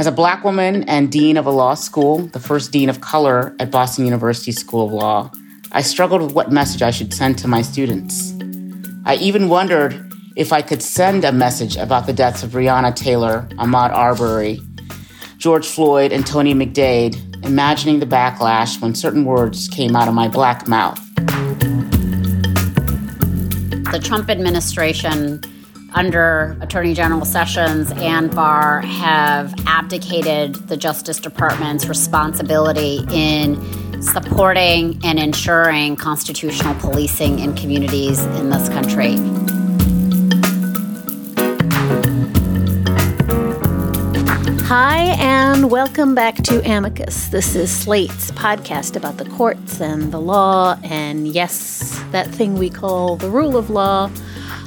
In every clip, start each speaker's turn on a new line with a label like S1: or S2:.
S1: As a black woman and dean of a law school, the first dean of color at Boston University School of Law, I struggled with what message I should send to my students. I even wondered if I could send a message about the deaths of Breonna Taylor, Ahmaud Arbery, George Floyd, and Tony McDade, imagining the backlash when certain words came out of my black mouth.
S2: The Trump administration under Attorney General Sessions and Barr have abdicated the Justice Department's responsibility in supporting and ensuring constitutional policing in communities in this country.
S3: Hi, and welcome back to Amicus. This is Slate's podcast about the courts and the law, and yes, that thing we call the rule of law.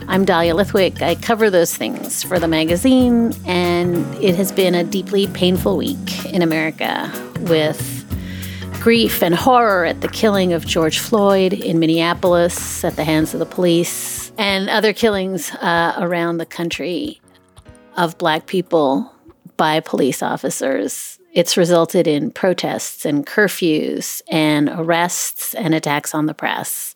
S3: I'm Dahlia Lithwick. I cover those things for the magazine, and it has been a deeply painful week in America with grief and horror at the killing of George Floyd in Minneapolis at the hands of the police, and other killings uh, around the country of black people by police officers. It's resulted in protests and curfews and arrests and attacks on the press.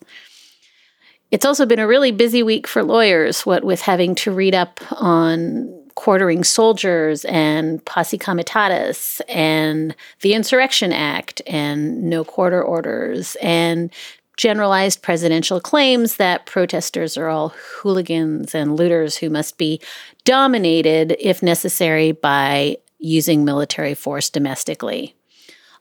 S3: It's also been a really busy week for lawyers, what with having to read up on quartering soldiers and posse comitatus and the Insurrection Act and no quarter orders and generalized presidential claims that protesters are all hooligans and looters who must be dominated, if necessary, by using military force domestically.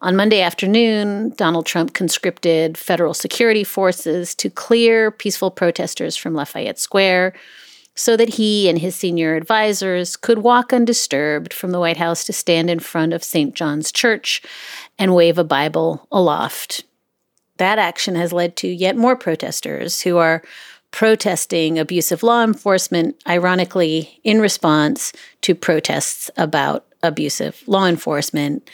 S3: On Monday afternoon, Donald Trump conscripted federal security forces to clear peaceful protesters from Lafayette Square so that he and his senior advisors could walk undisturbed from the White House to stand in front of St. John's Church and wave a Bible aloft that action has led to yet more protesters who are protesting abusive law enforcement, ironically, in response to protests about abusive law enforcement.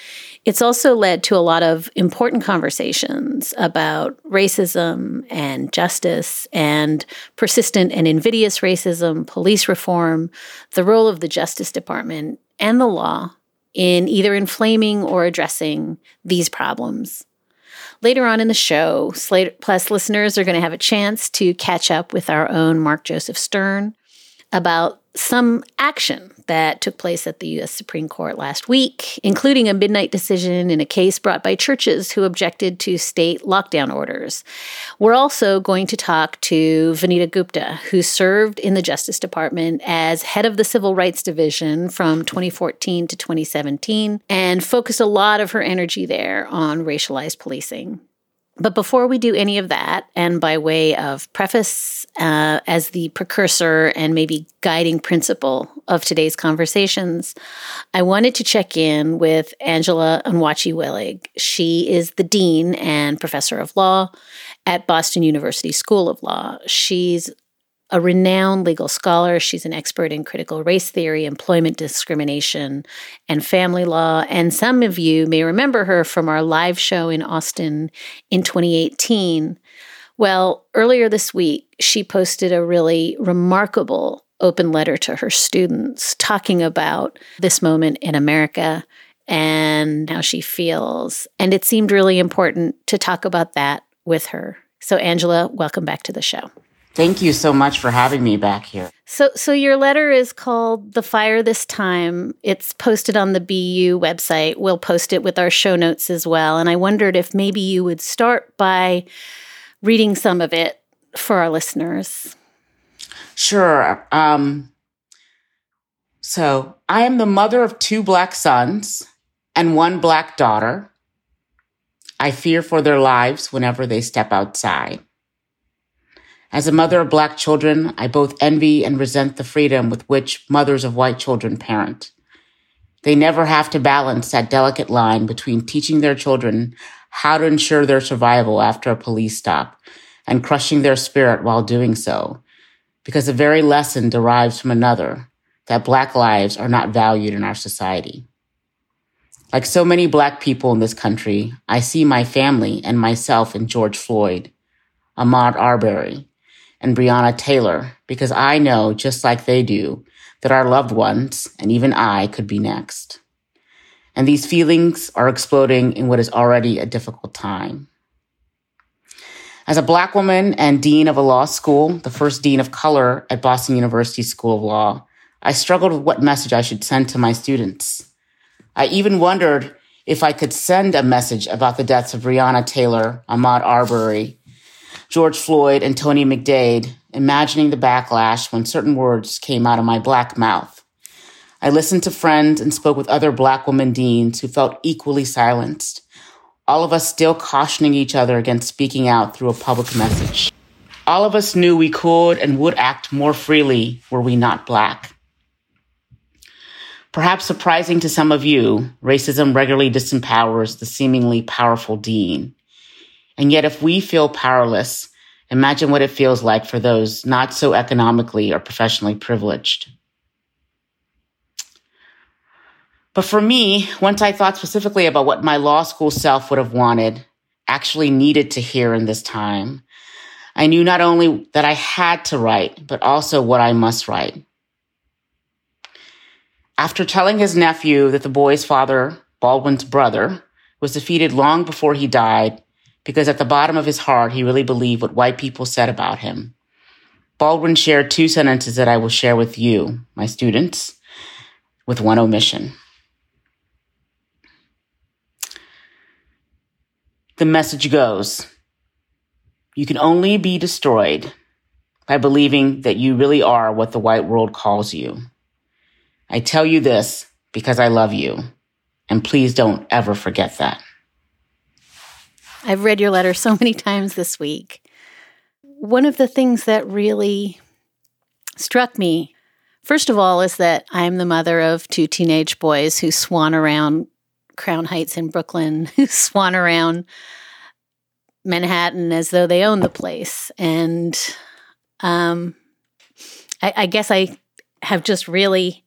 S3: It's also led to a lot of important conversations about racism and justice and persistent and invidious racism, police reform, the role of the Justice Department and the law in either inflaming or addressing these problems. Later on in the show, Slate Plus listeners are going to have a chance to catch up with our own Mark Joseph Stern about some action that took place at the U.S. Supreme Court last week, including a midnight decision in a case brought by churches who objected to state lockdown orders. We're also going to talk to Vanita Gupta, who served in the Justice Department as head of the Civil Rights Division from 2014 to 2017 and focused a lot of her energy there on racialized policing. But before we do any of that, and by way of preface uh, as the precursor and maybe guiding principle of today's conversations, I wanted to check in with Angela Onwuachi Willig. She is the dean and professor of law at Boston University School of Law. She's a renowned legal scholar. She's an expert in critical race theory, employment discrimination, and family law. And some of you may remember her from our live show in Austin in 2018. Well, earlier this week, she posted a really remarkable open letter to her students talking about this moment in America and how she feels. And it seemed really important to talk about that with her. So, Angela, welcome back to the show.
S1: Thank you so much for having me back here.
S3: So, so your letter is called "The Fire This Time." It's posted on the BU website. We'll post it with our show notes as well. And I wondered if maybe you would start by reading some of it for our listeners.
S1: Sure. Um, so, I am the mother of two black sons and one black daughter. I fear for their lives whenever they step outside. As a mother of black children, I both envy and resent the freedom with which mothers of white children parent. They never have to balance that delicate line between teaching their children how to ensure their survival after a police stop and crushing their spirit while doing so, because the very lesson derives from another that Black lives are not valued in our society. Like so many Black people in this country, I see my family and myself in George Floyd, Ahmaud Arbery, and Breonna Taylor because I know, just like they do, that our loved ones, and even I, could be next. And these feelings are exploding in what is already a difficult time. As a Black woman and dean of a law school, the first dean of color at Boston University School of Law, I struggled with what message I should send to my students. I even wondered if I could send a message about the deaths of Breonna Taylor, Ahmaud Arbery, George Floyd, and Tony McDade, imagining the backlash when certain words came out of my black mouth. I listened to friends and spoke with other black women deans who felt equally silenced, all of us still cautioning each other against speaking out through a public message. All of us knew we could and would act more freely were we not black. Perhaps surprising to some of you, racism regularly disempowers the seemingly powerful dean. And yet, if we feel powerless, imagine what it feels like for those not so economically or professionally privileged. But for me, once I thought specifically about what my law school self would have wanted, actually needed to hear in this time, I knew not only that I had to write, but also what I must write. After telling his nephew that the boy's father, Baldwin's brother, was defeated long before he died, because at the bottom of his heart, he really believed what white people said about him. Baldwin shared two sentences that I will share with you, my students, with one omission. The message goes You can only be destroyed by believing that you really are what the white world calls you. I tell you this because I love you, and please don't ever forget that.
S3: I've read your letter so many times this week. One of the things that really struck me, first of all, is that I'm the mother of two teenage boys who swan around Crown Heights in Brooklyn, who swan around Manhattan as though they own the place. And um, I, I guess I have just really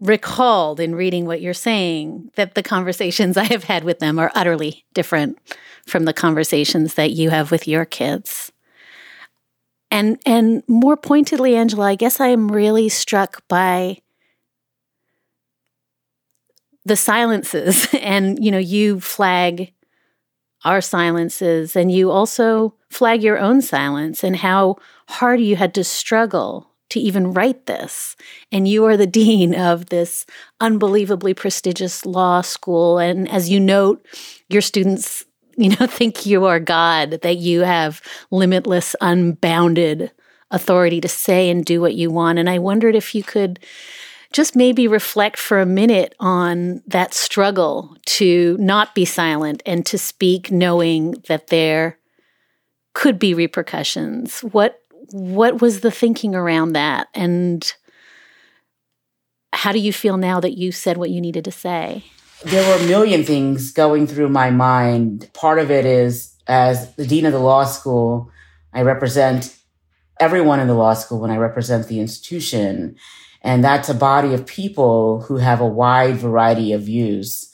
S3: recalled in reading what you're saying that the conversations I have had with them are utterly different from the conversations that you have with your kids. And and more pointedly, Angela, I guess I am really struck by the silences and you know you flag our silences and you also flag your own silence and how hard you had to struggle to even write this. And you are the dean of this unbelievably prestigious law school. And as you note, your students, you know, think you are God, that you have limitless, unbounded authority to say and do what you want. And I wondered if you could just maybe reflect for a minute on that struggle to not be silent and to speak knowing that there could be repercussions. What what was the thinking around that? And how do you feel now that you said what you needed to say?
S1: There were a million things going through my mind. Part of it is as the dean of the law school, I represent everyone in the law school when I represent the institution. And that's a body of people who have a wide variety of views.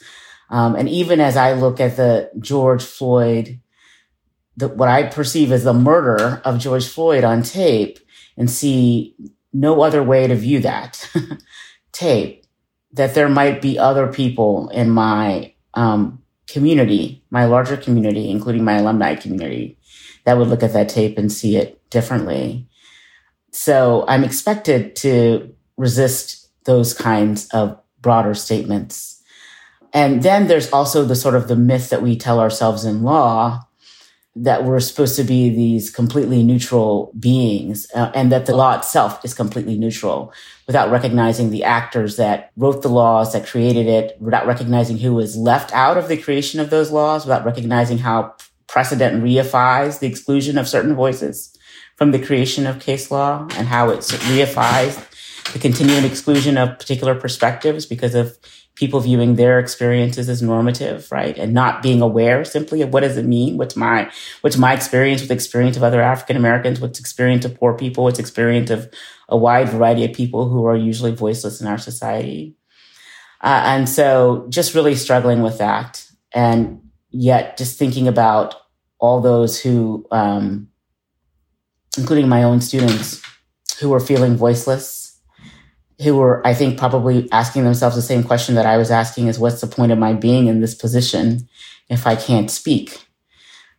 S1: Um, and even as I look at the George Floyd the, what I perceive as the murder of George Floyd on tape and see no other way to view that tape, that there might be other people in my um, community, my larger community, including my alumni community, that would look at that tape and see it differently. So I'm expected to resist those kinds of broader statements. And then there's also the sort of the myth that we tell ourselves in law that we're supposed to be these completely neutral beings uh, and that the law itself is completely neutral without recognizing the actors that wrote the laws, that created it, without recognizing who was left out of the creation of those laws, without recognizing how precedent reifies the exclusion of certain voices from the creation of case law and how it reifies the continuing exclusion of particular perspectives because of people viewing their experiences as normative, right? And not being aware simply of what does it mean? What's my, what's my experience with experience of other African Americans? What's experience of poor people? What's experience of a wide variety of people who are usually voiceless in our society? Uh, and so just really struggling with that. And yet just thinking about all those who, um, including my own students, who were feeling voiceless who were, I think, probably asking themselves the same question that I was asking is what's the point of my being in this position if I can't speak?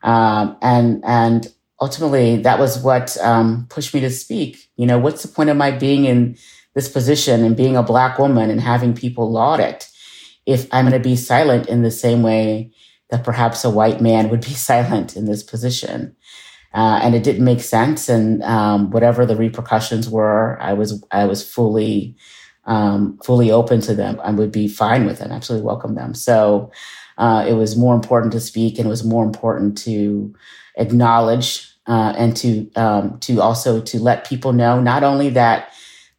S1: Um, and, and ultimately that was what, um, pushed me to speak. You know, what's the point of my being in this position and being a black woman and having people laud it if I'm going to be silent in the same way that perhaps a white man would be silent in this position? Uh, and it didn't make sense. And um, whatever the repercussions were, I was I was fully um, fully open to them. I would be fine with it. Absolutely welcome them. So uh, it was more important to speak, and it was more important to acknowledge uh, and to um, to also to let people know not only that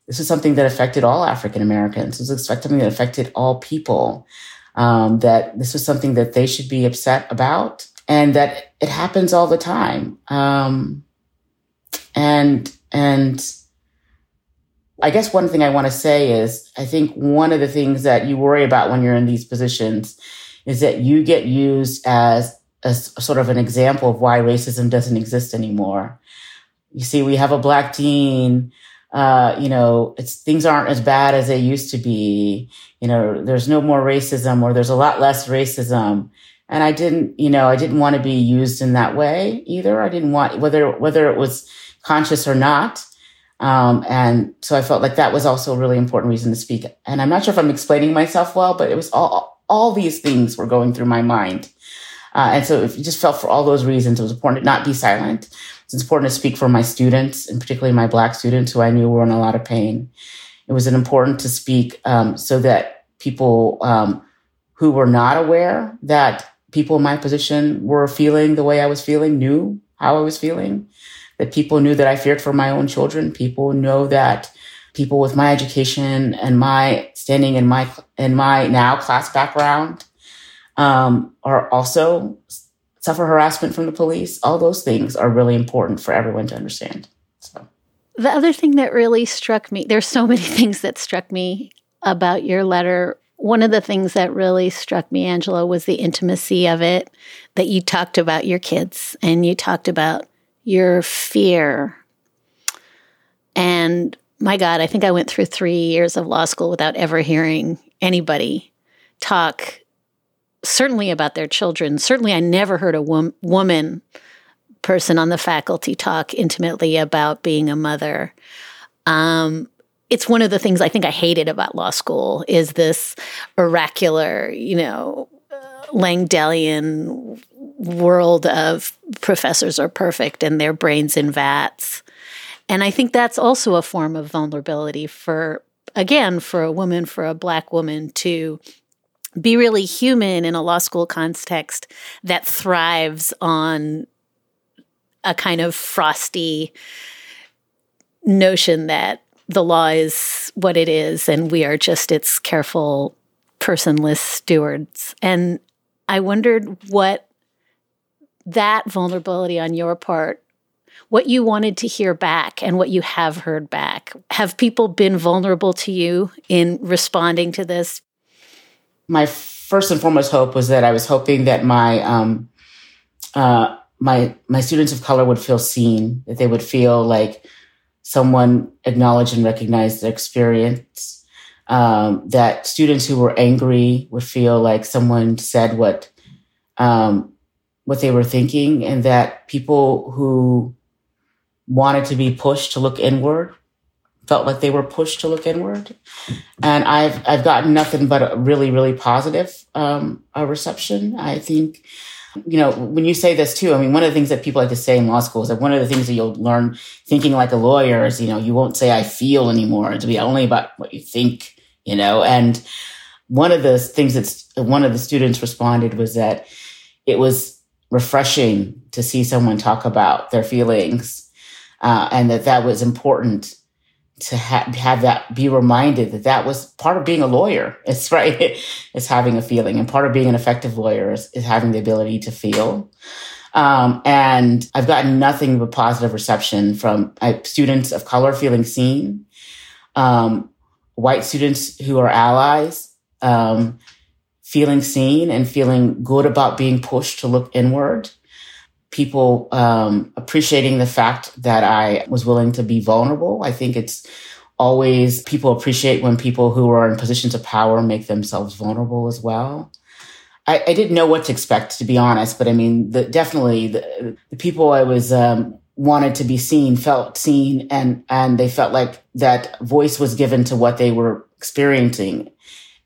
S1: this is something that affected all African Americans. This is something that affected all people. Um, that this was something that they should be upset about and that it happens all the time. Um, and and I guess one thing I want to say is I think one of the things that you worry about when you're in these positions is that you get used as a, sort of an example of why racism doesn't exist anymore. You see, we have a black dean. Uh, you know, it's things aren't as bad as they used to be. You know, there's no more racism, or there's a lot less racism and I didn't, you know, I didn't want to be used in that way either. I didn't want whether whether it was conscious or not. Um, and so I felt like that was also a really important reason to speak. And I'm not sure if I'm explaining myself well, but it was all all these things were going through my mind. Uh, and so you just felt for all those reasons, it was important to not be silent. It's important to speak for my students, and particularly my Black students who I knew were in a lot of pain. It was important to speak um, so that people um, who were not aware that people in my position were feeling the way I was feeling, knew how I was feeling, that people knew that I feared for my own children. People know that people with my education and my standing in my in my now class background um, are also suffer harassment from the police. All those things are really important for everyone to understand. So.
S3: The other thing that really struck me, there's so many things that struck me about your letter one of the things that really struck me, Angela, was the intimacy of it that you talked about your kids and you talked about your fear. And my God, I think I went through three years of law school without ever hearing anybody talk, certainly about their children. Certainly, I never heard a wom- woman person on the faculty talk intimately about being a mother. Um, it's one of the things I think I hated about law school is this oracular, you know, uh, Langdellian world of professors are perfect and their brains in vats. And I think that's also a form of vulnerability for, again, for a woman, for a black woman to be really human in a law school context that thrives on a kind of frosty notion that the law is what it is, and we are just its careful, personless stewards. And I wondered what that vulnerability on your part, what you wanted to hear back and what you have heard back. Have people been vulnerable to you in responding to this?
S1: My first and foremost hope was that I was hoping that my um, uh, my my students of color would feel seen, that they would feel like someone acknowledge and recognize their experience. Um, that students who were angry would feel like someone said what um, what they were thinking, and that people who wanted to be pushed to look inward felt like they were pushed to look inward. And I've I've gotten nothing but a really really positive um, a reception. I think you know, when you say this too, I mean, one of the things that people like to say in law school is that one of the things that you'll learn thinking like a lawyer is, you know, you won't say I feel anymore. It'll be only about what you think, you know, and one of the things that one of the students responded was that it was refreshing to see someone talk about their feelings uh, and that that was important to ha- have that be reminded that that was part of being a lawyer. It's right. It's having a feeling and part of being an effective lawyer is, is having the ability to feel. Um, and I've gotten nothing but positive reception from uh, students of color feeling seen, um, white students who are allies, um, feeling seen and feeling good about being pushed to look inward. People um, appreciating the fact that I was willing to be vulnerable. I think it's always people appreciate when people who are in positions of power make themselves vulnerable as well. I, I didn't know what to expect, to be honest, but I mean, the, definitely the, the people I was um, wanted to be seen felt seen, and and they felt like that voice was given to what they were experiencing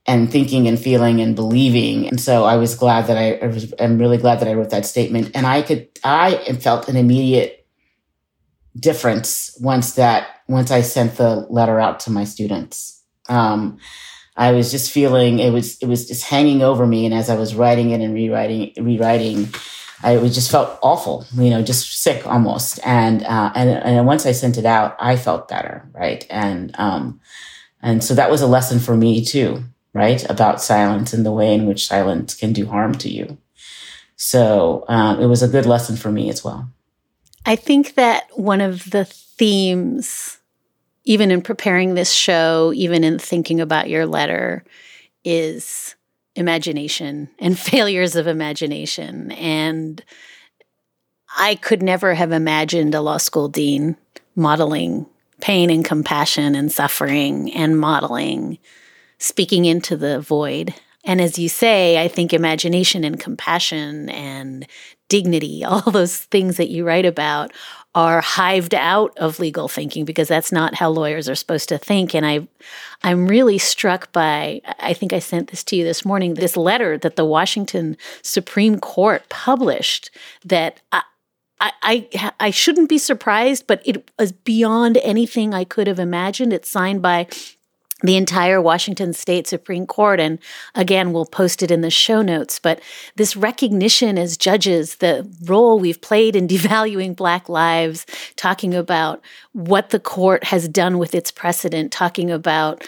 S1: and thinking and feeling and believing. And so I was glad that I, I was, I'm really glad that I wrote that statement. And I could, I felt an immediate difference once that, once I sent the letter out to my students. Um, I was just feeling it was, it was just hanging over me. And as I was writing it and rewriting, rewriting, I was just felt awful, you know, just sick almost. And, uh, and, and once I sent it out, I felt better. Right. And, um, and so that was a lesson for me too right? About silence and the way in which silence can do harm to you. So um, it was a good lesson for me as well.
S3: I think that one of the themes, even in preparing this show, even in thinking about your letter, is imagination and failures of imagination. And I could never have imagined a law school dean modeling pain and compassion and suffering and modeling speaking into the void. And as you say, I think imagination and compassion and dignity, all those things that you write about are hived out of legal thinking because that's not how lawyers are supposed to think and I I'm really struck by I think I sent this to you this morning this letter that the Washington Supreme Court published that I, I, I shouldn't be surprised, but it was beyond anything I could have imagined. It's signed by the entire Washington State Supreme Court. And again, we'll post it in the show notes. But this recognition as judges, the role we've played in devaluing Black lives, talking about what the court has done with its precedent, talking about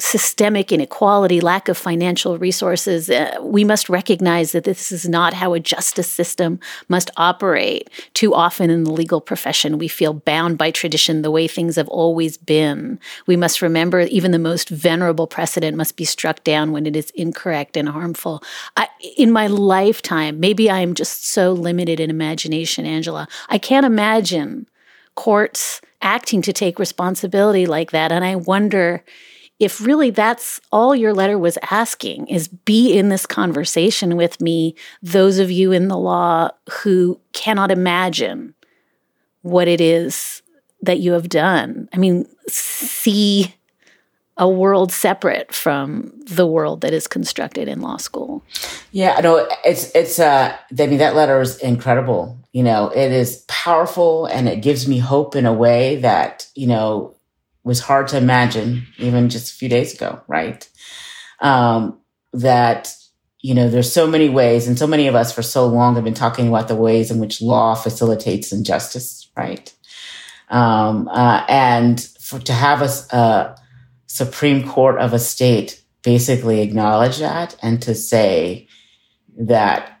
S3: systemic inequality, lack of financial resources, uh, we must recognize that this is not how a justice system must operate. Too often in the legal profession, we feel bound by tradition the way things have always been. We must remember even the most venerable precedent must be struck down when it is incorrect and harmful. I, in my lifetime, maybe I am just so limited in imagination, Angela. I can't imagine courts acting to take responsibility like that. And I wonder if really that's all your letter was asking is be in this conversation with me, those of you in the law who cannot imagine what it is that you have done. I mean, see a world separate from the world that is constructed in law school.
S1: Yeah, no, it's it's uh I mean that letter is incredible. You know, it is powerful and it gives me hope in a way that, you know, was hard to imagine even just a few days ago, right? Um, that, you know, there's so many ways, and so many of us for so long have been talking about the ways in which law facilitates injustice, right? Um, uh, and for, to have a, a Supreme Court of a state basically acknowledge that and to say that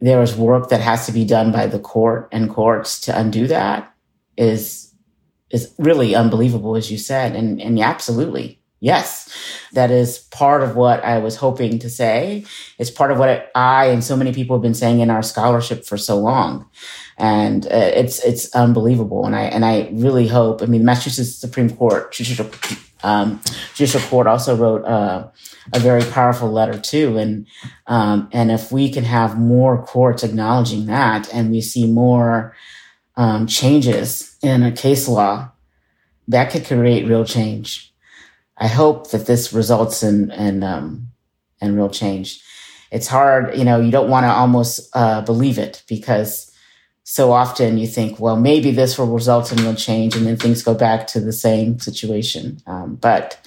S1: there is work that has to be done by the court and courts to undo that is is really unbelievable, as you said. And, and absolutely, yes, that is part of what I was hoping to say. It's part of what I and so many people have been saying in our scholarship for so long. And uh, it's, it's unbelievable. And I, and I really hope, I mean, Massachusetts Supreme Court, Judicial, um, Judicial Court also wrote, uh, a very powerful letter too. And, um, and if we can have more courts acknowledging that and we see more, um, changes in a case law, that could create real change. I hope that this results in in um, in real change. It's hard, you know. You don't want to almost uh, believe it because so often you think, well, maybe this will result in real change, and then things go back to the same situation. Um, but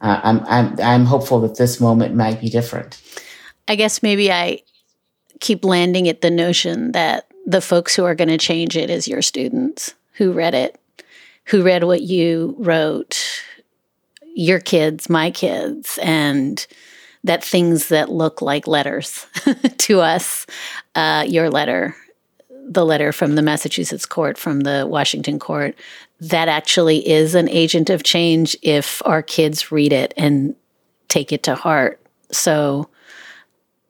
S1: uh, I'm I'm I'm hopeful that this moment might be different.
S3: I guess maybe I keep landing at the notion that the folks who are going to change it is your students who read it, who read what you wrote, your kids, my kids, and that things that look like letters to us, uh, your letter, the letter from the Massachusetts court, from the Washington court, that actually is an agent of change if our kids read it and take it to heart. So,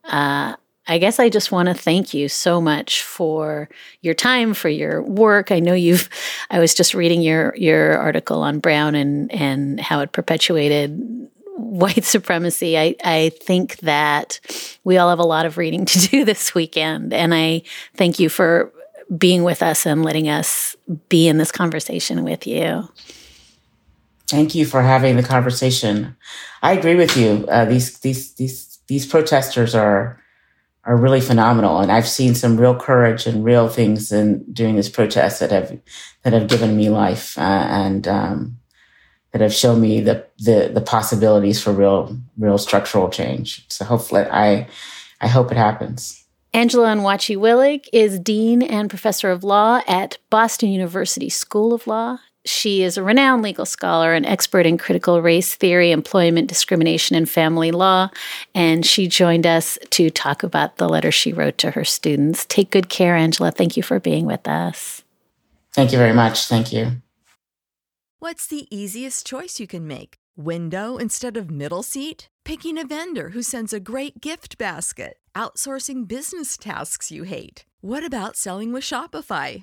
S3: uh, I guess I just want to thank you so much for your time, for your work. I know you've. I was just reading your your article on Brown and and how it perpetuated white supremacy. I I think that we all have a lot of reading to do this weekend, and I thank you for being with us and letting us be in this conversation with you.
S1: Thank you for having the conversation. I agree with you. Uh, these these these these protesters are are really phenomenal. And I've seen some real courage and real things in doing this protest that have that have given me life uh, and um, that have shown me the, the the possibilities for real real structural change. So hopefully, I I hope it happens.
S3: Angela Onwuachi-Willig is Dean and Professor of Law at Boston University School of Law. She is a renowned legal scholar and expert in critical race theory, employment discrimination, and family law. And she joined us to talk about the letter she wrote to her students. Take good care, Angela. Thank you for being with us.
S1: Thank you very much. Thank you.
S4: What's the easiest choice you can make? Window instead of middle seat? Picking a vendor who sends a great gift basket? Outsourcing business tasks you hate? What about selling with Shopify?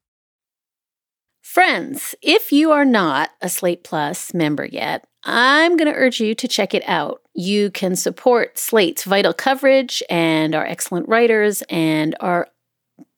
S3: Friends, if you are not a Slate Plus member yet, I'm going to urge you to check it out. You can support Slate's vital coverage and our excellent writers and our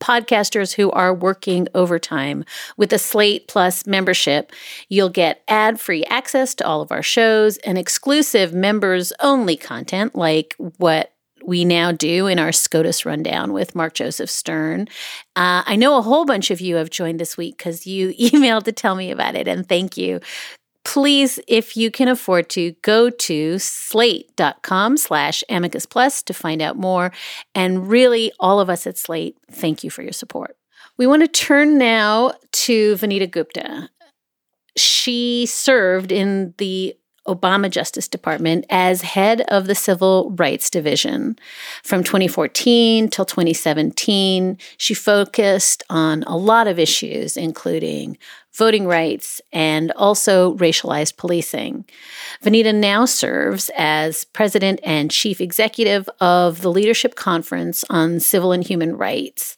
S3: podcasters who are working overtime. With a Slate Plus membership, you'll get ad free access to all of our shows and exclusive members only content like what we now do in our SCOTUS rundown with Mark Joseph Stern. Uh, I know a whole bunch of you have joined this week because you emailed to tell me about it, and thank you please, if you can afford to, go to slate.com slash amicus plus to find out more. And really, all of us at Slate, thank you for your support. We want to turn now to Vanita Gupta. She served in the Obama Justice Department as head of the Civil Rights Division. From 2014 till 2017, she focused on a lot of issues, including voting rights and also racialized policing. Vanita now serves as president and chief executive of the Leadership Conference on Civil and Human Rights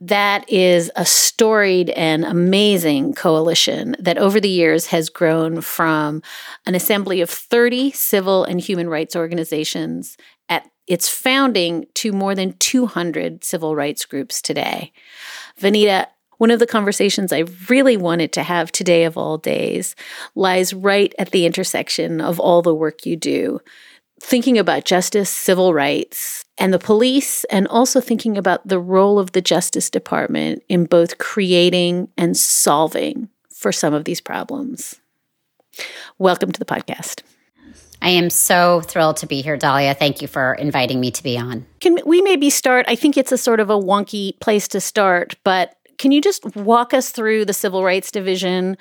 S3: that is a storied and amazing coalition that over the years has grown from an assembly of 30 civil and human rights organizations at its founding to more than 200 civil rights groups today. Vanita, one of the conversations I really wanted to have today of all days lies right at the intersection of all the work you do thinking about justice, civil rights, and the police, and also thinking about the role of the Justice Department in both creating and solving for some of these problems. Welcome to the podcast.
S2: I am so thrilled to be here, Dahlia. Thank you for inviting me to be on.
S3: Can we maybe start? I think it's a sort of a wonky place to start, but can you just walk us through the Civil Rights Division?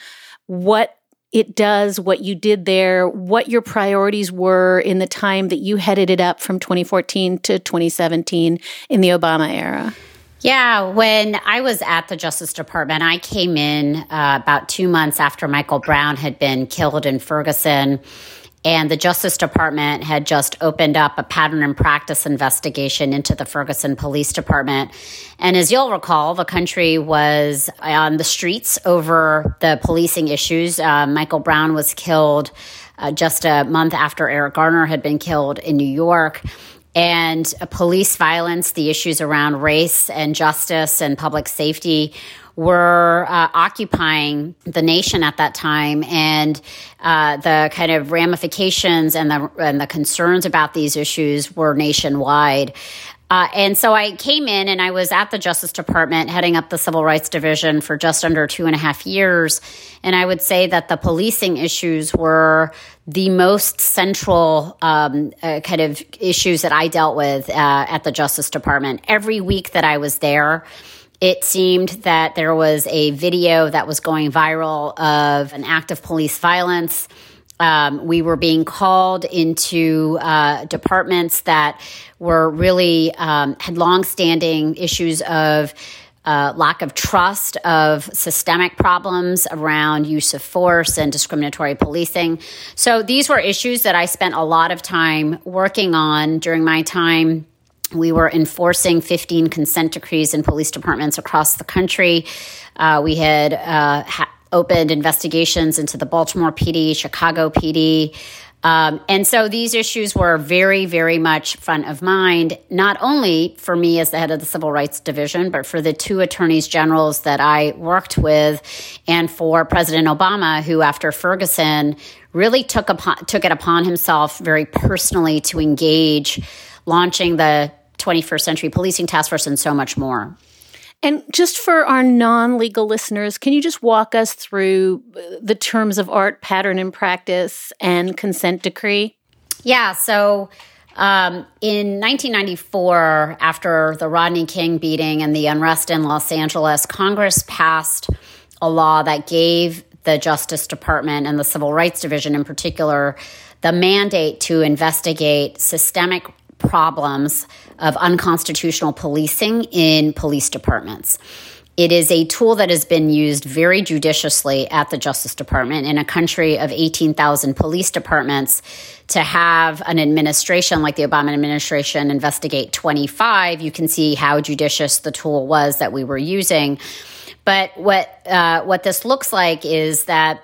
S3: What it does, what you did there, what your priorities were in the time that you headed it up from 2014 to 2017 in the Obama era.
S2: Yeah, when I was at the Justice Department, I came in uh, about two months after Michael Brown had been killed in Ferguson. And the Justice Department had just opened up a pattern and practice investigation into the Ferguson Police Department. And as you'll recall, the country was on the streets over the policing issues. Uh, Michael Brown was killed uh, just a month after Eric Garner had been killed in New York. And uh, police violence, the issues around race and justice and public safety were uh, occupying the nation at that time, and uh, the kind of ramifications and the and the concerns about these issues were nationwide. Uh, and so I came in and I was at the Justice Department heading up the Civil Rights Division for just under two and a half years. And I would say that the policing issues were the most central um, uh, kind of issues that I dealt with uh, at the Justice Department. Every week that I was there, it seemed that there was a video that was going viral of an act of police violence. Um, we were being called into uh, departments that were really um, had longstanding issues of uh, lack of trust, of systemic problems around use of force and discriminatory policing. So these were issues that I spent a lot of time working on during my time we were enforcing 15 consent decrees in police departments across the country. Uh, we had uh, ha- opened investigations into the Baltimore PD, Chicago PD. Um, and so these issues were very, very much front of mind, not only for me as the head of the Civil Rights Division, but for the two attorneys generals that I worked with, and for President Obama, who after Ferguson really took upon, took it upon himself very personally to engage launching the 21st Century Policing Task Force, and so much more.
S3: And just for our non legal listeners, can you just walk us through the terms of art, pattern and practice, and consent decree?
S2: Yeah. So um, in 1994, after the Rodney King beating and the unrest in Los Angeles, Congress passed a law that gave the Justice Department and the Civil Rights Division in particular the mandate to investigate systemic problems of unconstitutional policing in police departments. It is a tool that has been used very judiciously at the Justice Department in a country of 18,000 police departments to have an administration like the Obama administration investigate 25. You can see how judicious the tool was that we were using. But what uh, what this looks like is that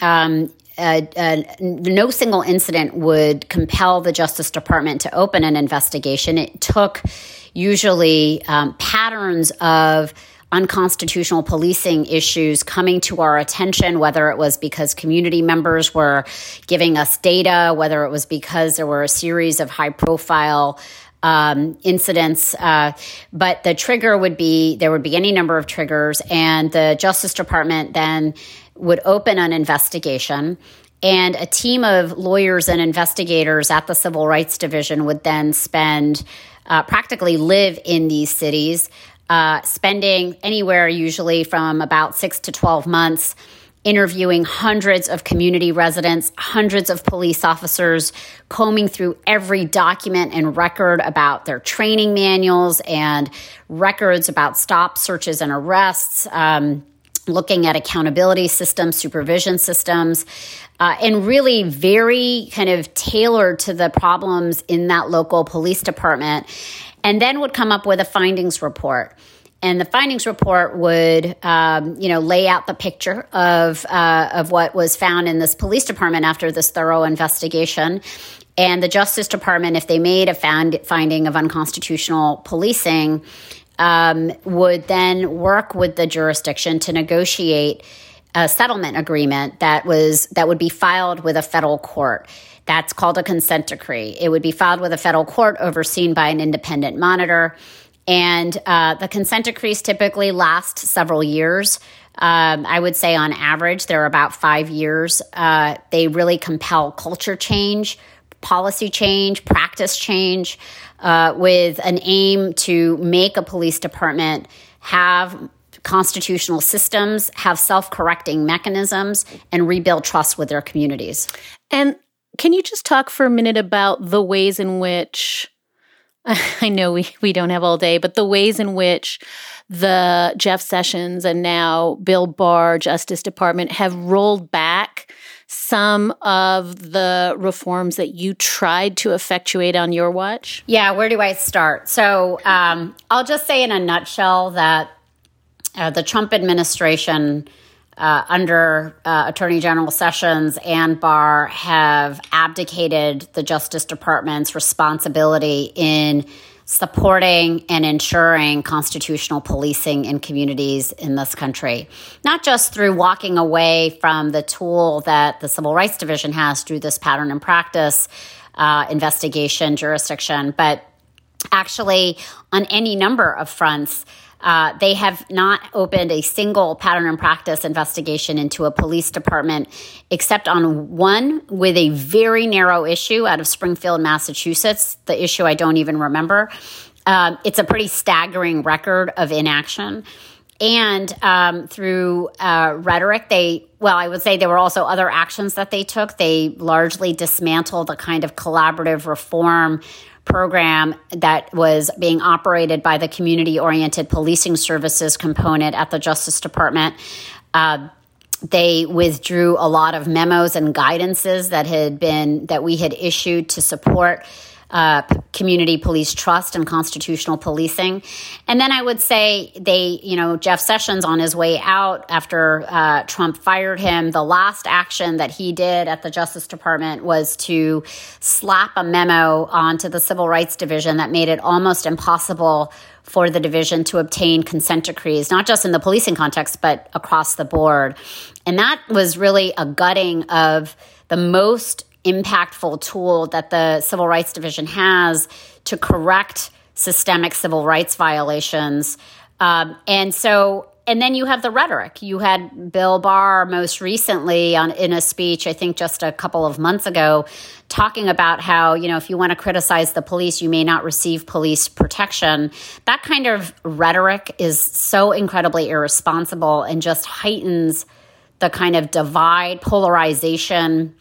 S2: um, uh, uh, no single incident would compel the Justice Department to open an investigation. It took usually um, patterns of unconstitutional policing issues coming to our attention, whether it was because community members were giving us data, whether it was because there were a series of high profile um, incidents. Uh, but the trigger would be there would be any number of triggers, and the Justice Department then would open an investigation. And a team of lawyers and investigators at the Civil Rights Division would then spend, uh, practically live in these cities, uh, spending anywhere usually from about six to 12 months interviewing hundreds of community residents, hundreds of police officers, combing through every document and record about their training manuals and records about stop searches and arrests. Um, looking at accountability systems, supervision systems, uh, and really very kind of tailored to the problems in that local police department. And then would come up with a findings report. And the findings report would, um, you know, lay out the picture of uh, of what was found in this police department after this thorough investigation. And the Justice Department, if they made a found, finding of unconstitutional policing, um, would then work with the jurisdiction to negotiate a settlement agreement that was that would be filed with a federal court. That's called a consent decree. It would be filed with a federal court overseen by an independent monitor. And uh, the consent decrees typically last several years. Um, I would say on average, they're about five years. Uh, they really compel culture change, policy change, practice change uh, with an aim to make a police department have constitutional systems, have self correcting mechanisms, and rebuild trust with their communities.
S3: And can you just talk for a minute about the ways in which I know we, we don't have all day, but the ways in which the Jeff Sessions and now Bill Barr Justice Department have rolled back some of the reforms that you tried to effectuate on your watch?
S2: Yeah, where do I start? So um, I'll just say in a nutshell that uh, the Trump administration. Uh, under uh, Attorney General Sessions and Barr have abdicated the Justice Department's responsibility in supporting and ensuring constitutional policing in communities in this country, not just through walking away from the tool that the Civil Rights Division has through this pattern and practice uh, investigation jurisdiction, but actually on any number of fronts. Uh, they have not opened a single pattern and practice investigation into a police department, except on one with a very narrow issue out of Springfield, Massachusetts. The issue I don't even remember. Um, it's a pretty staggering record of inaction. And um, through uh, rhetoric, they, well, I would say there were also other actions that they took. They largely dismantled the kind of collaborative reform program that was being operated by the community oriented policing services component at the Justice Department. Uh, they withdrew a lot of memos and guidances that had been that we had issued to support uh, community police trust and constitutional policing. And then I would say they, you know, Jeff Sessions on his way out after uh, Trump fired him, the last action that he did at the Justice Department was to slap a memo onto the Civil Rights Division that made it almost impossible for the division to obtain consent decrees, not just in the policing context, but across the board. And that was really a gutting of the most impactful tool that the Civil Rights Division has to correct systemic civil rights violations. Um, and so, and then you have the rhetoric. You had Bill Barr most recently on, in a speech, I think just a couple of months ago, talking about how, you know, if you want to criticize the police, you may not receive police protection. That kind of rhetoric is so incredibly irresponsible and just heightens the kind of divide, polarization,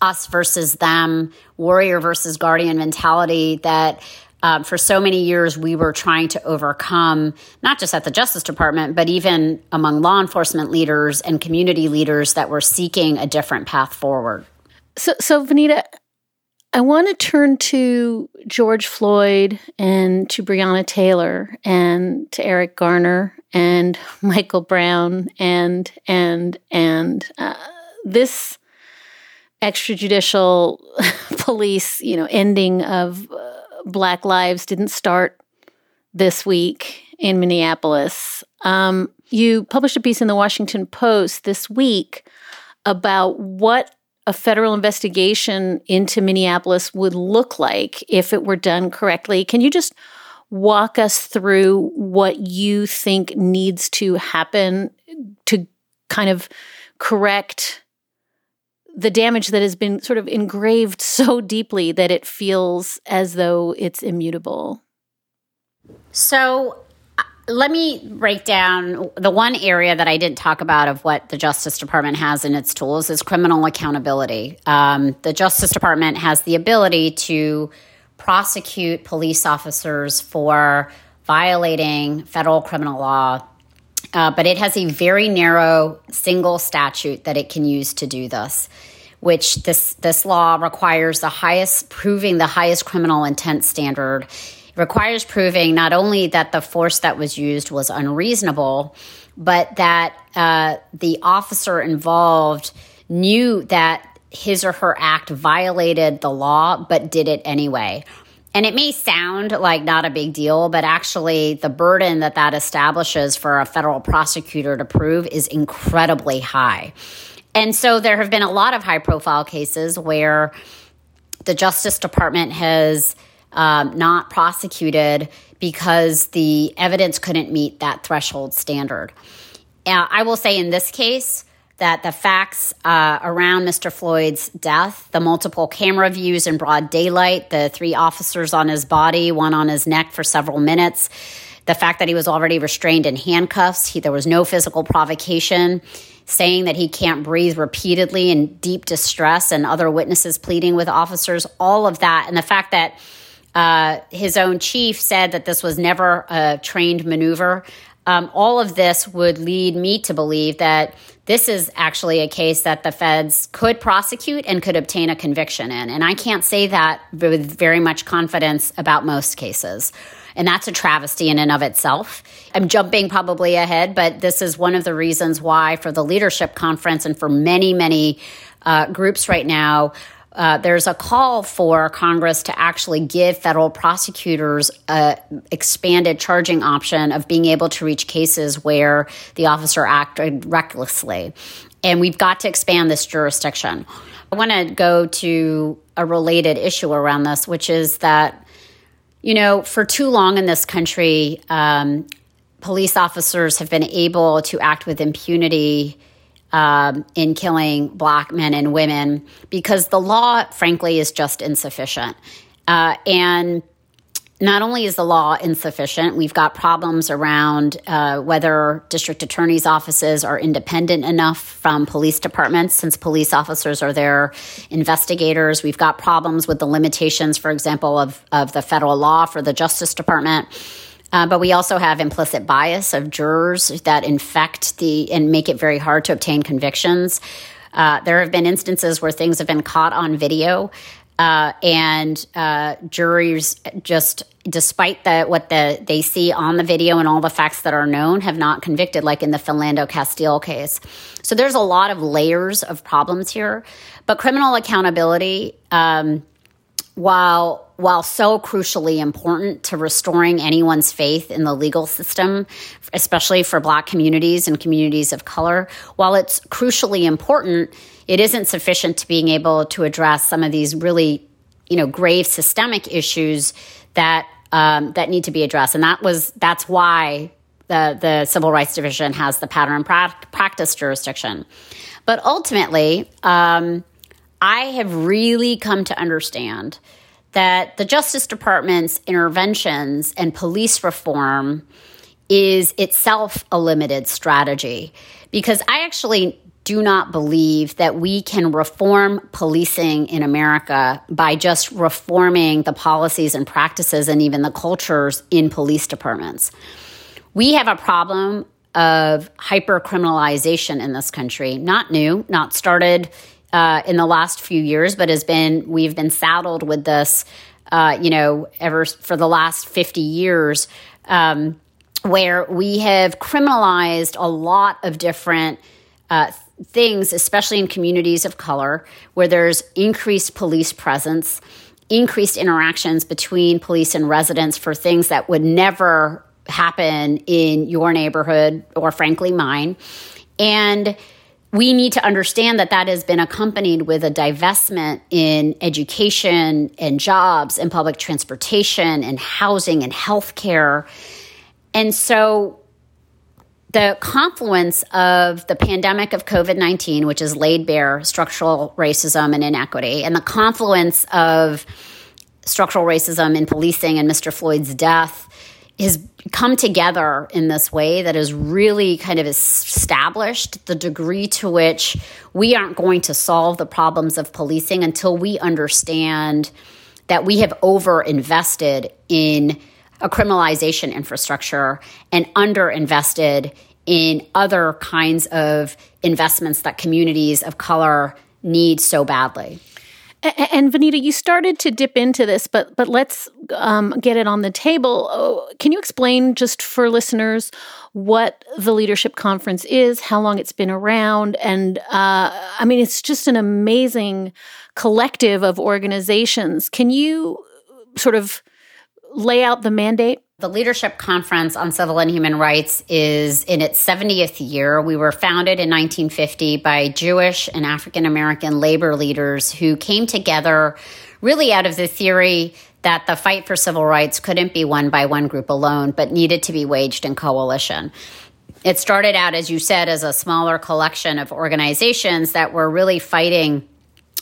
S2: us versus them, warrior versus guardian mentality that um, for so many years we were trying to overcome, not just at the Justice Department, but even among law enforcement leaders and community leaders that were seeking a different path forward.
S3: So, so Vanita, I want to turn to George Floyd and to Breonna Taylor and to Eric Garner and Michael Brown and and and uh, this extrajudicial police, you know, ending of uh, Black lives didn't start this week in Minneapolis. Um, you published a piece in the Washington Post this week about what a federal investigation into Minneapolis would look like if it were done correctly. Can you just walk us through what you think needs to happen to kind of correct the damage that has been sort of engraved so deeply that it feels as though it's immutable.
S2: So, uh, let me break down the one area that I didn't talk about of what the Justice Department has in its tools is criminal accountability. Um, the Justice Department has the ability to prosecute police officers for violating federal criminal law uh, but it has a very narrow single statute that it can use to do this which this this law requires the highest proving the highest criminal intent standard requires proving not only that the force that was used was unreasonable but that uh, the officer involved knew that his or her act violated the law but did it anyway and it may sound like not a big deal, but actually, the burden that that establishes for a federal prosecutor to prove is incredibly high. And so there have been a lot of high profile cases where the Justice Department has um, not prosecuted because the evidence couldn't meet that threshold standard. I will say in this case, that the facts uh, around Mr. Floyd's death, the multiple camera views in broad daylight, the three officers on his body, one on his neck for several minutes, the fact that he was already restrained in handcuffs, he, there was no physical provocation, saying that he can't breathe repeatedly in deep distress, and other witnesses pleading with officers, all of that, and the fact that uh, his own chief said that this was never a trained maneuver Um, all of this would lead me to believe that this is actually a case that the feds could prosecute and could obtain a conviction in. And I can't say that with very much confidence about most cases. And that's a travesty in and of itself. I'm jumping probably ahead, but this is one of the reasons why, for the leadership conference and for many, many uh, groups right now, uh, there's a call for Congress to actually give federal prosecutors a expanded charging option of being able to reach cases where the officer acted recklessly. And we've got to expand this jurisdiction. I want to go to a related issue around this, which is that, you know, for too long in this country, um, police officers have been able to act with impunity um, in killing black men and women because the law, frankly, is just insufficient. Uh, and not only is the law insufficient, we've got problems around uh, whether district attorneys' offices are independent enough from police departments, since police officers are their investigators. We've got problems with the limitations, for example, of, of the federal law for the Justice Department. Uh, but we also have implicit bias of jurors that infect the and make it very hard to obtain convictions. Uh, there have been instances where things have been caught on video, uh, and uh, juries just, despite the what the they see on the video and all the facts that are known, have not convicted, like in the Philando Castile case. So there's a lot of layers of problems here, but criminal accountability. Um, while while so crucially important to restoring anyone's faith in the legal system, especially for Black communities and communities of color, while it's crucially important, it isn't sufficient to being able to address some of these really, you know, grave systemic issues that um, that need to be addressed. And that was that's why the the Civil Rights Division has the pattern pra- practice jurisdiction. But ultimately, um, I have really come to understand that the Justice Department's interventions and police reform is itself a limited strategy because I actually do not believe that we can reform policing in America by just reforming the policies and practices and even the cultures in police departments. We have a problem of hypercriminalization in this country, not new, not started uh, in the last few years, but has been we've been saddled with this, uh, you know, ever for the last fifty years, um, where we have criminalized a lot of different. Uh, things, especially in communities of color, where there's increased police presence, increased interactions between police and residents for things that would never happen in your neighborhood or, frankly, mine. And we need to understand that that has been accompanied with a divestment in education and jobs and public transportation and housing and healthcare. And so the confluence of the pandemic of COVID 19, which has laid bare structural racism and inequity, and the confluence of structural racism in policing and Mr. Floyd's death has come together in this way that has really kind of established the degree to which we aren't going to solve the problems of policing until we understand that we have over invested in a criminalization infrastructure and under invested in other kinds of investments that communities of color need so badly.
S3: And Vanita, you started to dip into this, but but let's um, get it on the table. Oh, can you explain just for listeners what the leadership conference is, how long it's been around, and uh, I mean, it's just an amazing collective of organizations. Can you sort of lay out the mandate?
S2: The Leadership Conference on Civil and Human Rights is in its 70th year. We were founded in 1950 by Jewish and African American labor leaders who came together really out of the theory that the fight for civil rights couldn't be won by one group alone, but needed to be waged in coalition. It started out, as you said, as a smaller collection of organizations that were really fighting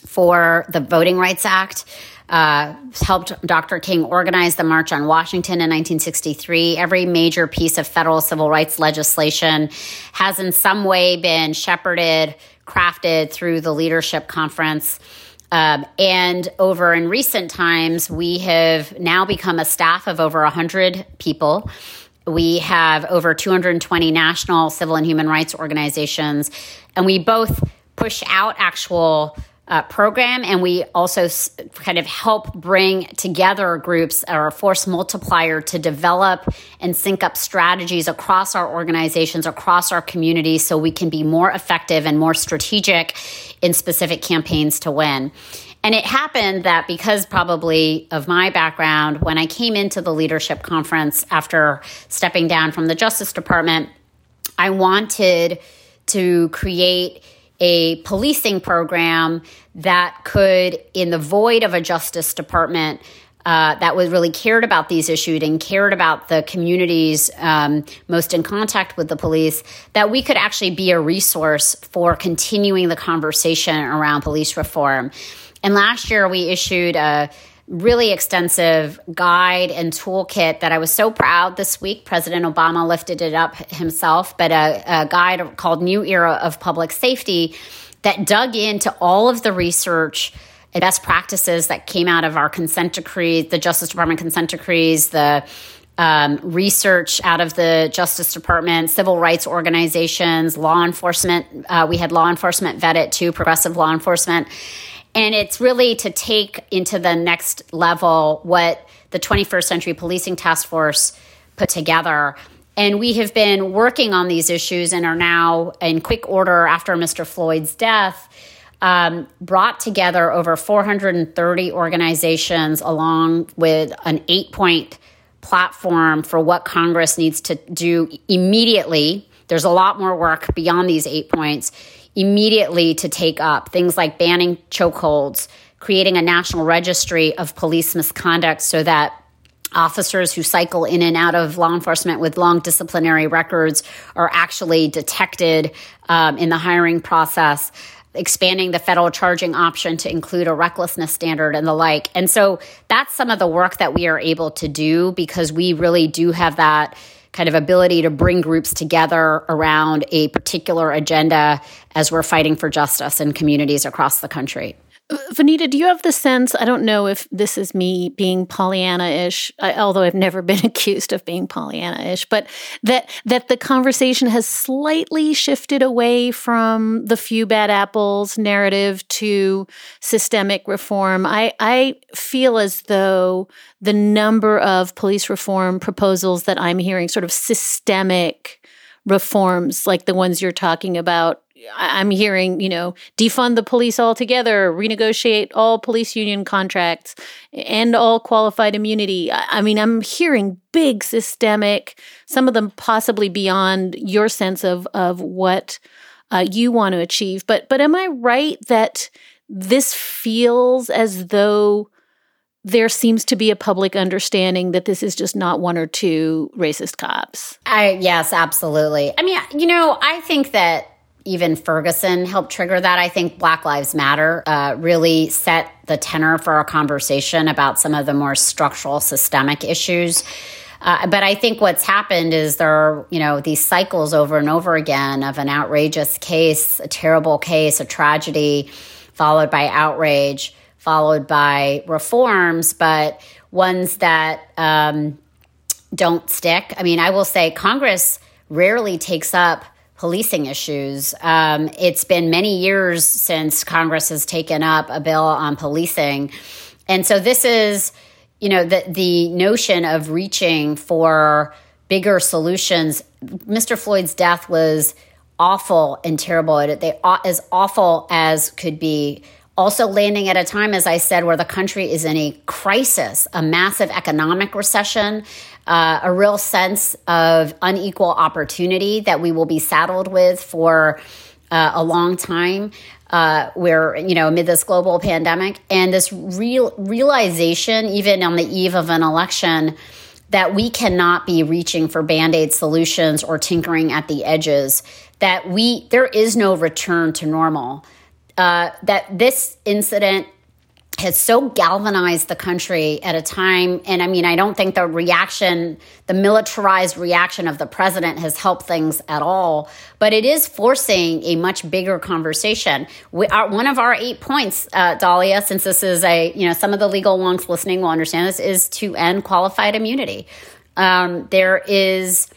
S2: for the Voting Rights Act uh, helped Dr. King organize the March on Washington in 1963. Every major piece of federal civil rights legislation has in some way been shepherded, crafted through the leadership conference. Um, and over in recent times, we have now become a staff of over 100 people. We have over 220 national civil and human rights organizations, and we both push out actual uh, program, and we also s- kind of help bring together groups or a force multiplier to develop and sync up strategies across our organizations, across our communities, so we can be more effective and more strategic in specific campaigns to win. And it happened that because probably of my background, when I came into the leadership conference after stepping down from the Justice Department, I wanted to create a policing program that could, in the void of a Justice Department, uh, that was really cared about these issues and cared about the communities um, most in contact with the police, that we could actually be a resource for continuing the conversation around police reform. And last year, we issued a really extensive guide and toolkit that I was so proud this week. President Obama lifted it up himself, but a, a guide called New Era of Public Safety that dug into all of the research and best practices that came out of our consent decrees, the Justice Department consent decrees, the um, research out of the Justice Department, civil rights organizations, law enforcement. Uh, we had law enforcement vetted too, progressive law enforcement. And it's really to take into the next level what the 21st Century Policing Task Force put together. And we have been working on these issues and are now in quick order after Mr. Floyd's death. Um, brought together over 430 organizations along with an eight point platform for what Congress needs to do immediately. There's a lot more work beyond these eight points immediately to take up things like banning chokeholds, creating a national registry of police misconduct so that officers who cycle in and out of law enforcement with long disciplinary records are actually detected um, in the hiring process expanding the federal charging option to include a recklessness standard and the like. And so that's some of the work that we are able to do because we really do have that kind of ability to bring groups together around a particular agenda as we're fighting for justice in communities across the country.
S3: Vanita, do you have the sense? I don't know if this is me being Pollyanna-ish, although I've never been accused of being Pollyanna-ish, but that that the conversation has slightly shifted away from the few bad apples narrative to systemic reform. I I feel as though the number of police reform proposals that I'm hearing, sort of systemic reforms like the ones you're talking about I'm hearing, you know, defund the police altogether, renegotiate all police union contracts, and all qualified immunity. I mean, I'm hearing big systemic, some of them possibly beyond your sense of of what uh, you want to achieve. But but am I right that this feels as though there seems to be a public understanding that this is just not one or two racist cops?
S2: I yes, absolutely. I mean, you know, I think that even Ferguson helped trigger that. I think Black Lives Matter uh, really set the tenor for our conversation about some of the more structural, systemic issues. Uh, but I think what's happened is there are, you know, these cycles over and over again of an outrageous case, a terrible case, a tragedy, followed by outrage, followed by reforms, but ones that um, don't stick. I mean, I will say Congress rarely takes up policing issues. Um, it's been many years since Congress has taken up a bill on policing. And so this is, you know, the, the notion of reaching for bigger solutions. Mr. Floyd's death was awful and terrible. They, as awful as could be. Also, landing at a time, as I said, where the country is in a crisis, a massive economic recession, uh, a real sense of unequal opportunity that we will be saddled with for uh, a long time. Uh, where you know amid this global pandemic and this real realization, even on the eve of an election, that we cannot be reaching for band-aid solutions or tinkering at the edges. That we there is no return to normal. Uh, that this incident has so galvanized the country at a time. And I mean, I don't think the reaction, the militarized reaction of the president has helped things at all, but it is forcing a much bigger conversation. We are, one of our eight points, uh, Dahlia, since this is a, you know, some of the legal wonks listening will understand this, is to end qualified immunity. um, there is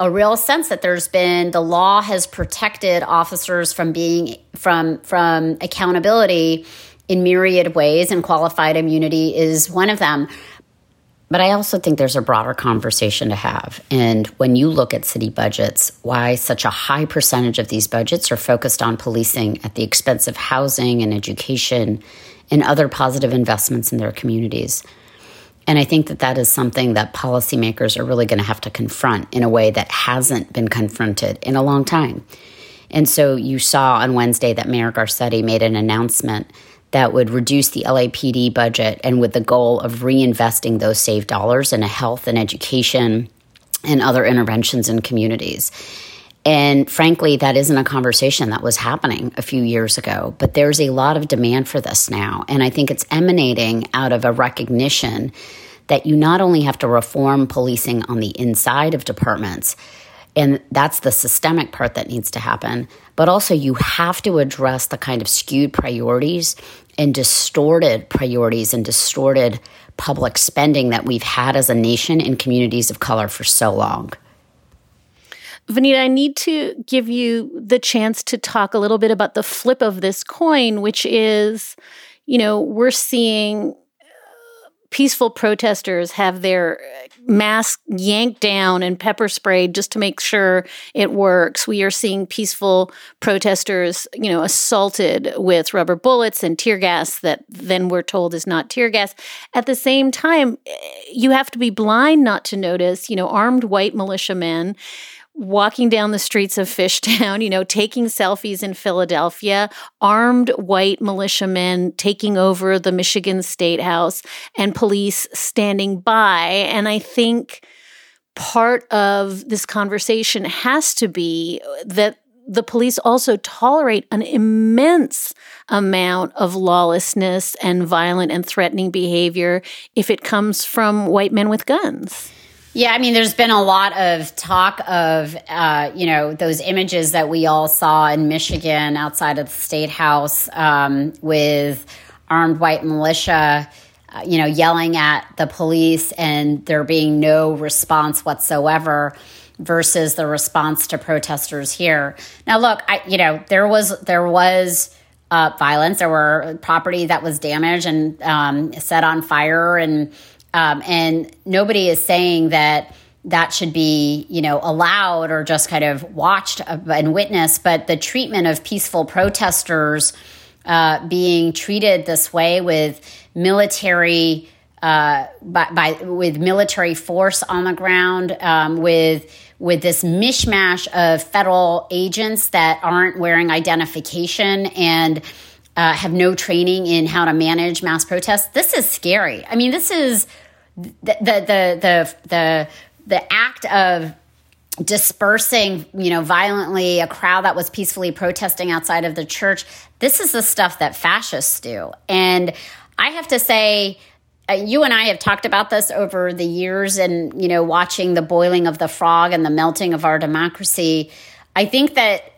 S2: a real sense that there's been the law has protected officers from being from from accountability in myriad ways, and qualified immunity is one of them. But I also think there's a broader conversation to have. And when you look at city budgets, why such a high percentage of these budgets are focused on policing at the expense of housing and education and other positive investments in their communities. And I think that that is something that policymakers are really going to have to confront in a way that hasn't been confronted in a long time. And so you saw on Wednesday that Mayor Garcetti made an announcement that would reduce the LAPD budget and with the goal of reinvesting those saved dollars in health and education and other interventions in communities. And frankly, that isn't a conversation that was happening a few years ago, but there's a lot of demand for this now. And I think it's emanating out of a recognition that you not only have to reform policing on the inside of departments, and that's the systemic part that needs to happen, but also you have to address the kind of skewed priorities and distorted priorities and distorted public spending that we've had as a nation in communities of color for so long.
S3: Vanita, I need to give you the chance to talk a little bit about the flip of this coin, which is, you know, we're seeing uh, peaceful protesters have their uh, mask yanked down and pepper sprayed just to make sure it works. We are seeing peaceful protesters, you know, assaulted with rubber bullets and tear gas that then we're told is not tear gas. At the same time, eh, you have to be blind not to notice, you know, armed white militiamen walking down the streets of Fishtown, you know, taking selfies in Philadelphia, armed white militiamen taking over the Michigan State House, and police standing by. And I think part of this conversation has to be that the police also tolerate an immense amount of lawlessness and violent and threatening behavior if it comes from white men with guns.
S2: Yeah, I mean, there's been a lot of talk of, uh, you know, those images that we all saw in Michigan outside of the state house um, with armed white militia, uh, you know, yelling at the police and there being no response whatsoever versus the response to protesters here. Now, look, I, you know, there was there was uh, violence. There were property that was damaged and um, set on fire and um, and nobody is saying that that should be, you know, allowed or just kind of watched and witnessed. But the treatment of peaceful protesters uh, being treated this way with military, uh, by, by, with military force on the ground, um, with with this mishmash of federal agents that aren't wearing identification and uh, have no training in how to manage mass protests. This is scary. I mean, this is the the the the the, act of dispersing, you know, violently a crowd that was peacefully protesting outside of the church. This is the stuff that fascists do. And I have to say, uh, you and I have talked about this over the years and, you know, watching the boiling of the frog and the melting of our democracy. I think that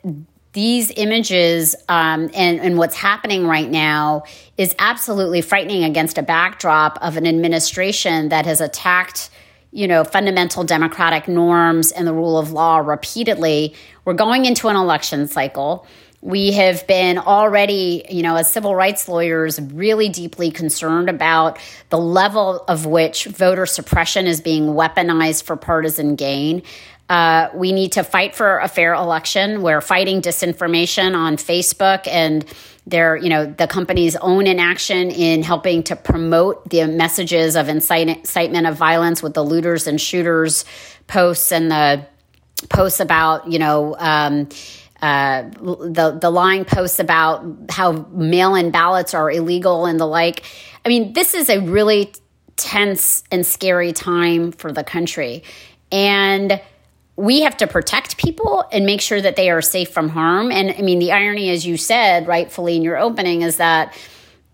S2: these images um, and, and what's happening right now is absolutely frightening against a backdrop of an administration that has attacked you know fundamental democratic norms and the rule of law repeatedly we're going into an election cycle we have been already, you know, as civil rights lawyers, really deeply concerned about the level of which voter suppression is being weaponized for partisan gain. Uh, we need to fight for a fair election. We're fighting disinformation on Facebook and their, you know, the company's own inaction in helping to promote the messages of incitement of violence with the looters and shooters posts and the posts about, you know, um, uh, the the lying posts about how mail-in ballots are illegal and the like. I mean, this is a really tense and scary time for the country, and we have to protect people and make sure that they are safe from harm. And I mean, the irony, as you said rightfully in your opening, is that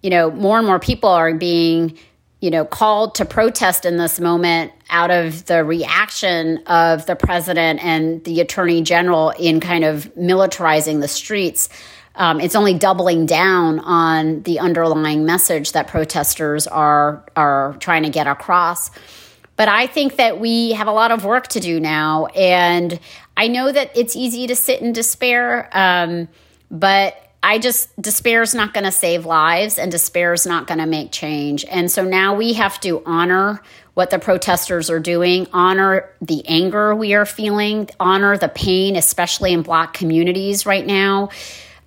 S2: you know more and more people are being you know called to protest in this moment out of the reaction of the president and the attorney general in kind of militarizing the streets. Um, it's only doubling down on the underlying message that protesters are are trying to get across. But I think that we have a lot of work to do now. And I know that it's easy to sit in despair, um, but I just, despair is not going to save lives and despair is not going to make change. And so now we have to honor what the protesters are doing, honor the anger we are feeling, honor the pain, especially in Black communities right now,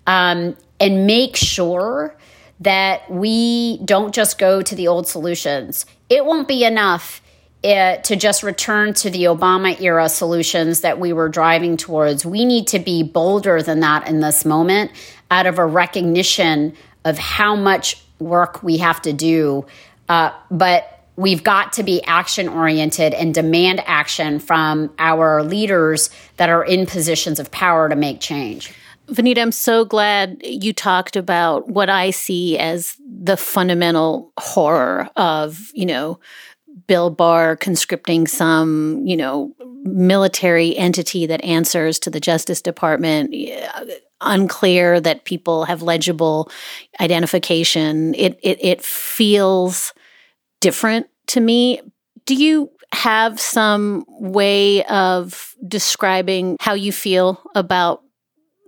S2: um, and make sure that we don't just go to the old solutions. It won't be enough uh, to just return to the Obama era solutions that we were driving towards. We need to be bolder than that in this moment out of a recognition of how much work we have to do. Uh, but we've got to be action oriented and demand action from our leaders that are in positions of power to make change.
S3: Vanita, I'm so glad you talked about what I see as the fundamental horror of, you know, Bill Barr conscripting some, you know, military entity that answers to the Justice Department. Unclear that people have legible identification. It it, it feels different to me. Do you have some way of describing how you feel about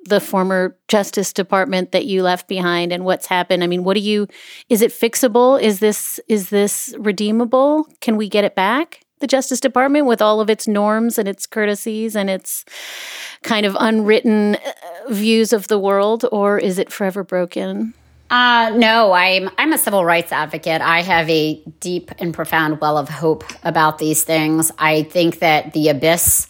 S3: the former Justice Department that you left behind and what's happened? I mean, what do you is it fixable? Is this is this redeemable? Can we get it back? The Justice Department with all of its norms and its courtesies and its kind of unwritten uh, views of the world or is it forever broken?
S2: Uh, no, I'm I'm a civil rights advocate. I have a deep and profound well of hope about these things. I think that the abyss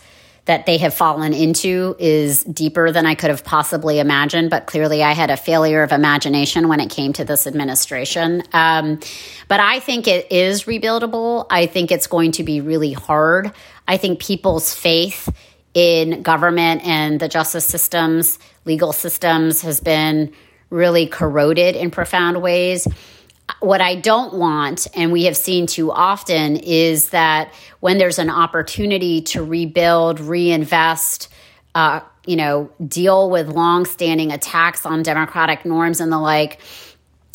S2: that they have fallen into is deeper than I could have possibly imagined. But clearly, I had a failure of imagination when it came to this administration. Um, but I think it is rebuildable. I think it's going to be really hard. I think people's faith in government and the justice systems, legal systems, has been really corroded in profound ways. What I don't want, and we have seen too often, is that when there's an opportunity to rebuild, reinvest, uh, you know, deal with longstanding attacks on democratic norms and the like,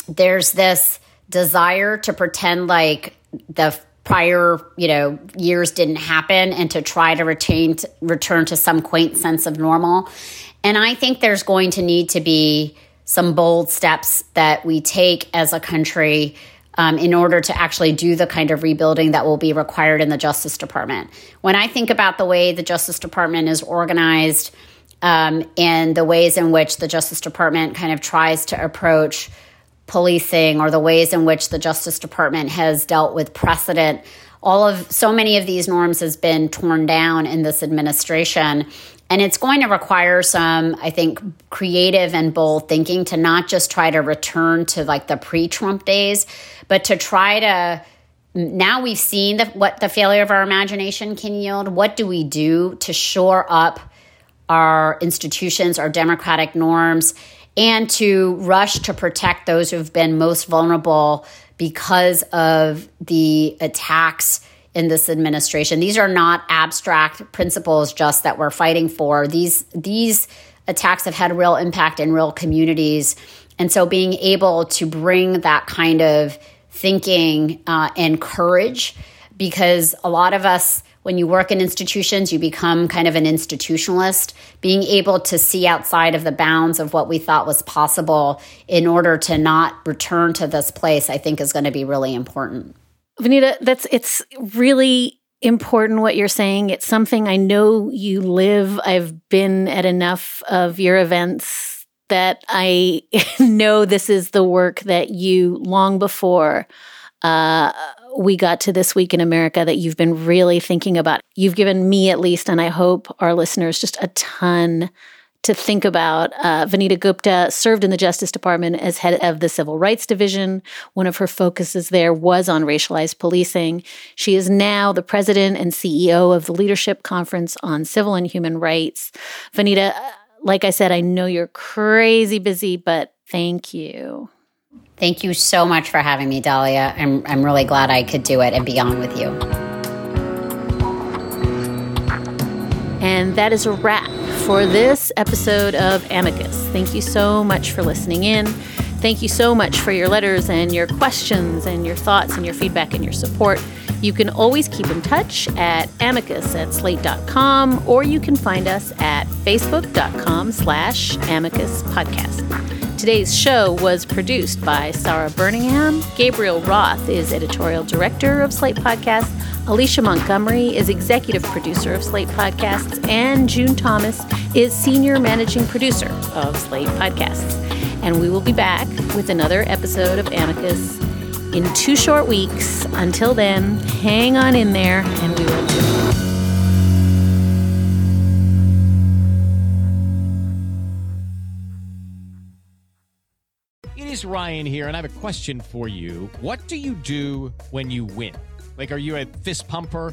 S2: there's this desire to pretend like the prior you know years didn't happen and to try to retain to return to some quaint sense of normal. And i think there's going to need to be some bold steps that we take as a country um, in order to actually do the kind of rebuilding that will be required in the Justice Department. When I think about the way the Justice Department is organized um, and the ways in which the Justice Department kind of tries to approach policing or the ways in which the Justice Department has dealt with precedent, all of so many of these norms has been torn down in this administration and it's going to require some, I think, creative and bold thinking to not just try to return to like the pre Trump days, but to try to. Now we've seen the, what the failure of our imagination can yield. What do we do to shore up our institutions, our democratic norms, and to rush to protect those who've been most vulnerable because of the attacks? In this administration. These are not abstract principles just that we're fighting for. These these attacks have had real impact in real communities. And so being able to bring that kind of thinking uh, and courage, because a lot of us, when you work in institutions, you become kind of an institutionalist. Being able to see outside of the bounds of what we thought was possible in order to not return to this place, I think is going to be really important.
S3: Vanita, that's it's really important what you're saying. It's something I know you live. I've been at enough of your events that I know this is the work that you long before uh, we got to this week in America that you've been really thinking about. You've given me at least, and I hope our listeners just a ton to think about. Uh, Vanita Gupta served in the Justice Department as head of the Civil Rights Division. One of her focuses there was on racialized policing. She is now the president and CEO of the Leadership Conference on Civil and Human Rights. Vanita, like I said, I know you're crazy busy, but thank you.
S2: Thank you so much for having me, Dahlia. I'm, I'm really glad I could do it and be on with you.
S3: And that is a wrap for this episode of Amicus. Thank you so much for listening in. Thank you so much for your letters and your questions and your thoughts and your feedback and your support. You can always keep in touch at amicus at slate.com or you can find us at facebook.com slash amicus podcast. Today's show was produced by Sarah Birmingham. Gabriel Roth is editorial director of Slate Podcasts. Alicia Montgomery is executive producer of Slate Podcasts. And June Thomas is senior managing producer of Slate Podcasts. And we will be back with another episode of Amicus in two short weeks. Until then, hang on in there, and we will do.
S5: It is Ryan here, and I have a question for you. What do you do when you win? Like, are you a fist pumper?